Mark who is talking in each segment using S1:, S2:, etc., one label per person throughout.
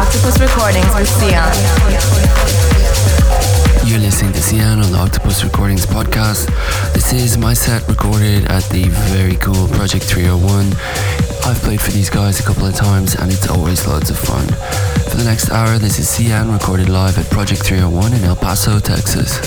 S1: Octopus Recordings with Sian.
S2: You're listening to Sian on the Octopus Recordings podcast. This is my set recorded at the very cool Project 301. I've played for these guys a couple of times and it's always loads of fun. For the next hour, this is Sian recorded live at Project 301 in El Paso, Texas.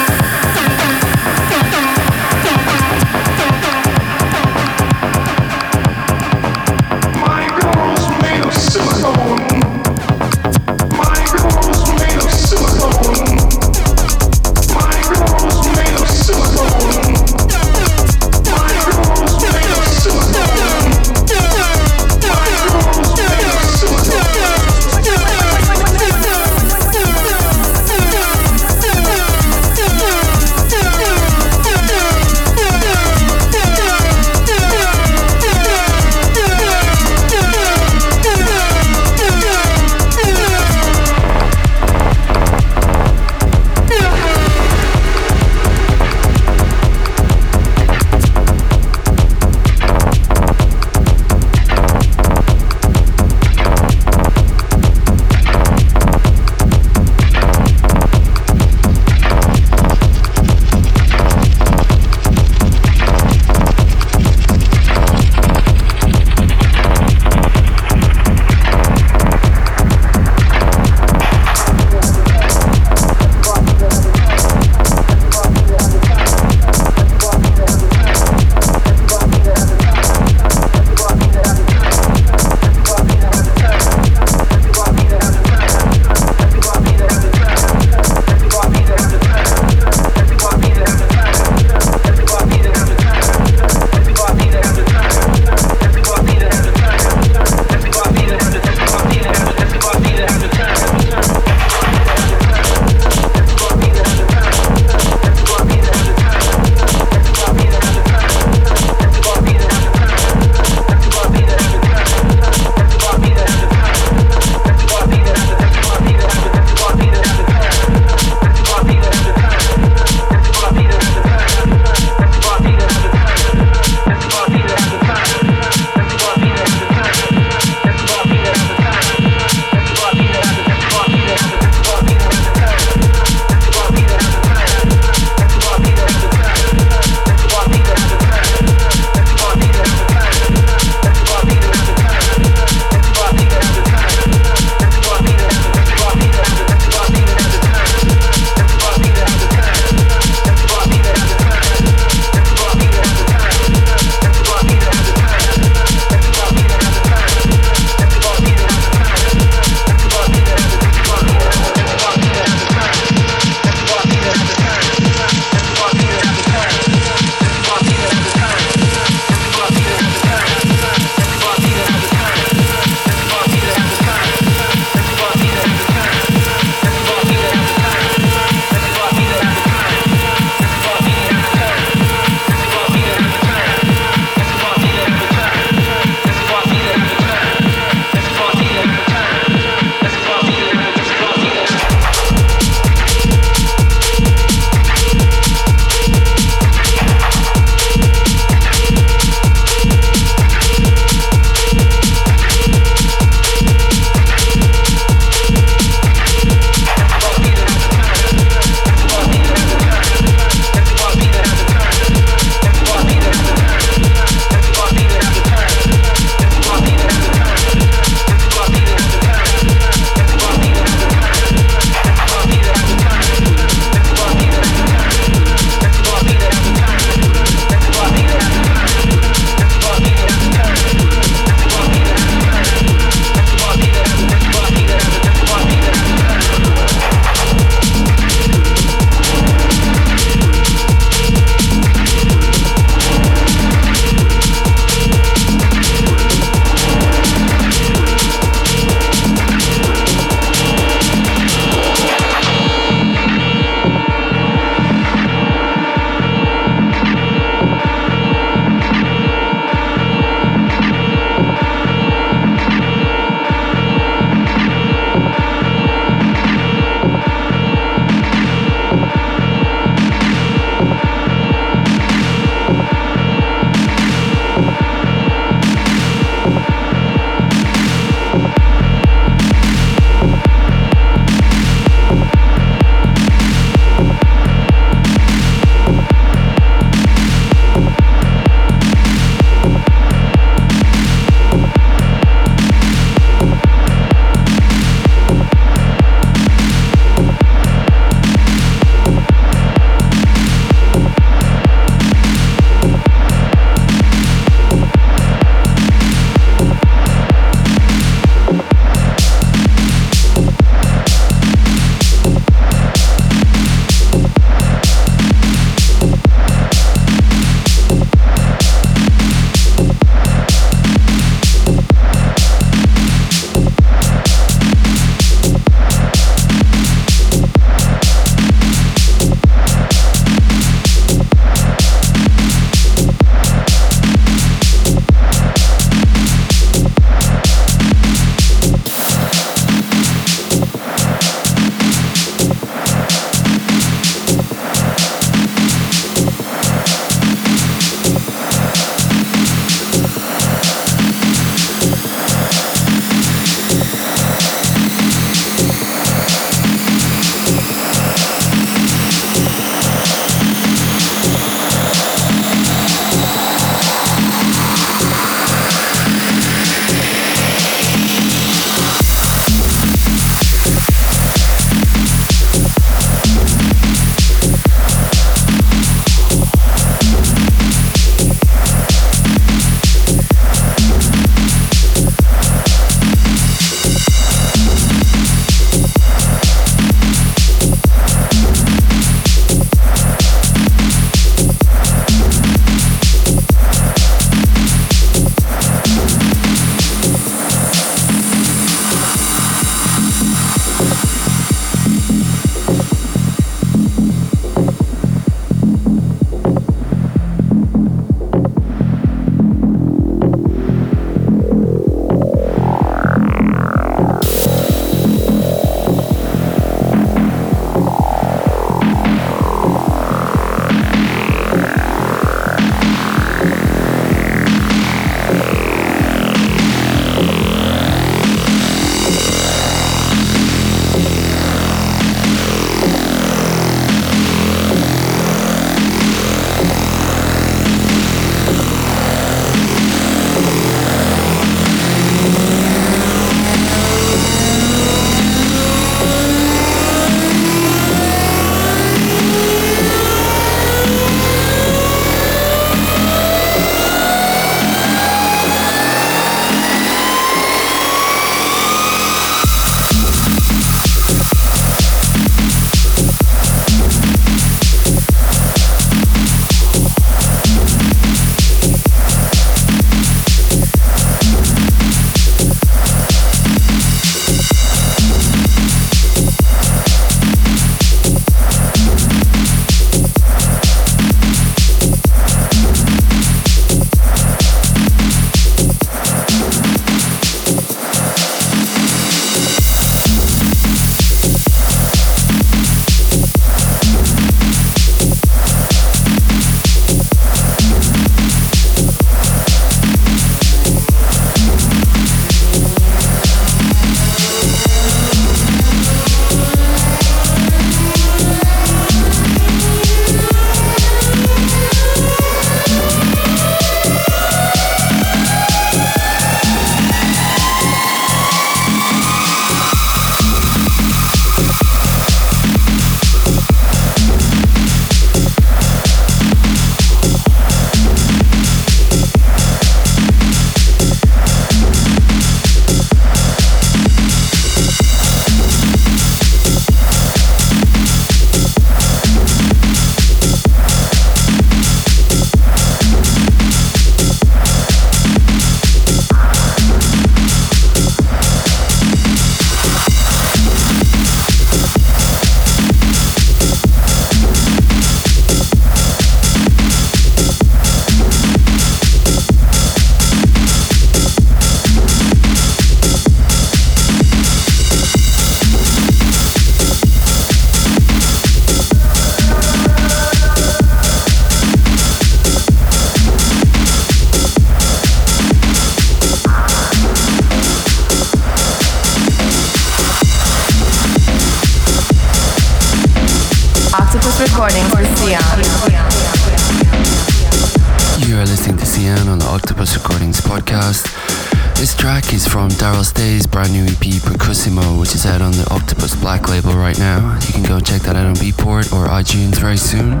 S2: Which is out on the Octopus Black label right now. You can go check that out on Beatport or iTunes very soon.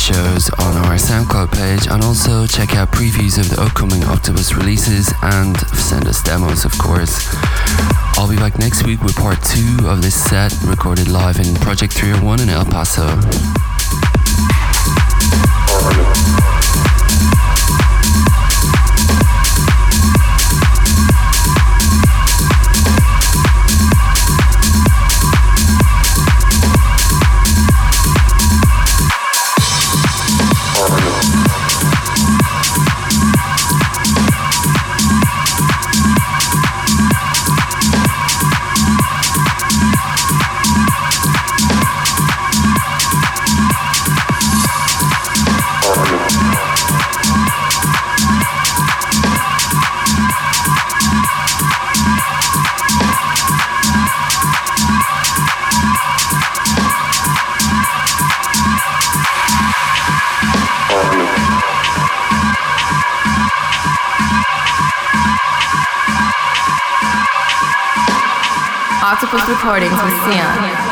S2: Shows on our SoundCloud page and also check out previews of the upcoming Octopus releases and send us demos, of course. I'll be back next week with part two of this set recorded live in Project 301 in El Paso.
S1: Recordings with Sian.